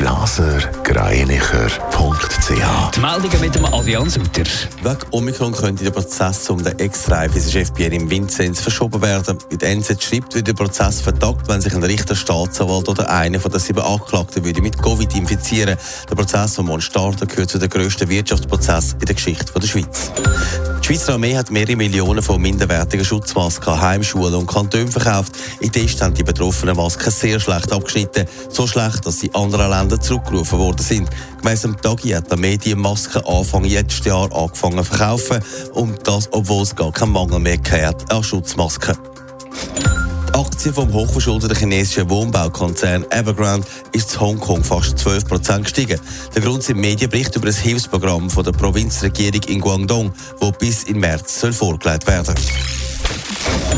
blasergreinicher.ch. Die Meldungen mit dem Adrian Sutter. Wegen Omikron könnte der Prozess um den Ex-Raiffeisen-Chef Pierre im Vinzenz verschoben werden. In der NZ schreibt, wird der Prozess vertagt, wenn sich ein Richter, Staatsanwalt oder einer von den sieben Angeklagten würde mit Covid infizieren. Der Prozess, der morgen startet, gehört zu den grössten Wirtschaftsprozessen in der Geschichte der Schweiz. Die Schweizer Armee hat mehrere Millionen von minderwertigen Schutzmasken an Heimschulen und Kantonen verkauft. In Tests haben die betroffenen Masken sehr schlecht abgeschnitten. So schlecht, dass sie in anderen Ländern zurückgerufen worden sind. Gemäss dem Tagi hat die Armee die Masken Anfang letztes Jahr angefangen zu verkaufen. Und das, obwohl es gar keinen Mangel mehr an Schutzmasken. Die Aktie vom hochverschuldeten chinesischen Wohnbaukonzern Evergrande ist in Hongkong fast 12% gestiegen. Der Grund sind Medienberichte über das Hilfsprogramm von der Provinzregierung in Guangdong, das bis im März soll vorgelegt werden dass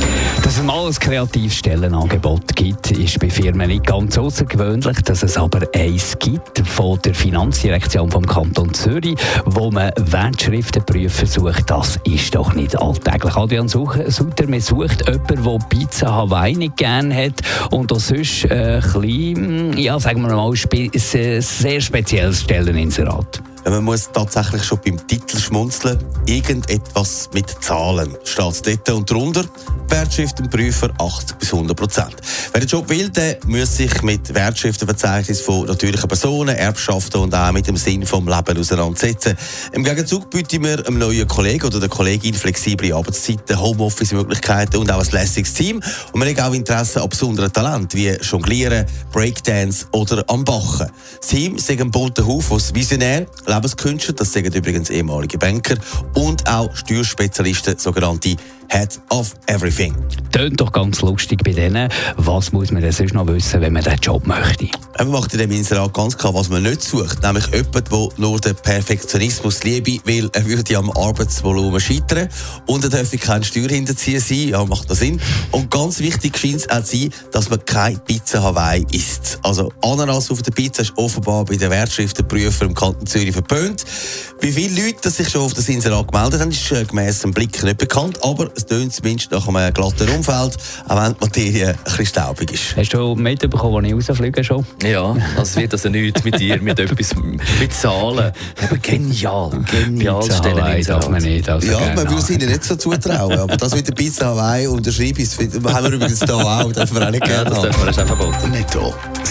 es mal ein kreatives Stellenangebot gibt, ist bei Firmen nicht ganz außergewöhnlich. Dass es aber eins gibt von der Finanzdirektion vom Kanton Zürich, wo man Wertschriftenprüfer sucht, das ist doch nicht alltäglich. Adrian Sutter, man sucht jemanden, der Pizza Hawaii nicht gerne hat und auch sonst äh, ein bisschen, ja, sagen wir mal, spe sehr spezielles Stelleninserat. Man muss tatsächlich schon beim Titel schmunzeln. Irgendetwas mit Zahlen steht dort und drunter. Wertschriftenprüfer 80 bis 100 Prozent. Wer den Job will, der muss sich mit Wertschriftenverzeichnis von natürlichen Personen, Erbschaften und auch mit dem Sinn vom Leben auseinandersetzen. Im Gegenzug bieten wir einem neuen Kollegen oder der Kollegin flexible Arbeitszeiten, Homeoffice-Möglichkeiten und auch ein lässiges Team. Und wir haben auch Interesse an besonderen Talenten wie Jonglieren, Breakdance oder am Bachen. Das Team ist ein bunter Haufen aus Visionär, Lebenskünstler, das sagen übrigens ehemalige Banker, und auch Steuerspezialisten, sogenannte Head of Everything. Tönt doch ganz lustig bei denen. Was muss man denn sonst noch wissen, wenn man diesen Job möchte? Man macht in dem Inserat ganz klar, was man nicht sucht. Nämlich jemand, der nur den Perfektionismus liebe, weil er würde am Arbeitsvolumen scheitern. Und er dürfte kein Steuerhinterzieher sein. Ja, macht das Sinn. Und ganz wichtig scheint es auch zu sein, dass man keine Pizza Hawaii isst. Also Ananas auf der Pizza ist offenbar bei den Wertschriftenprüfern im Kanton Zürich verpönt. Wie viele Leute sich schon auf das Inserat gemeldet haben, ist äh, gemäss dem Blick nicht bekannt. Aber es tönt zumindest nach einem glatten Umfeld, auch wenn die Materie ein bisschen staubig ist. Hast du mitbekommen, wo ich rausfliege schon? Ja, also es wird also nichts mit dir, mit etwas, mit Zahlen. Aber genial, genial stellen darf man nicht. Also ja, man würde es ihnen nicht so zutrauen, aber das mit der Pizza Hawaii unterschreibe ich, haben wir übrigens hier auch, dürfen wir auch nicht gerne ja, das dürfen wir, das ist verboten. Netto,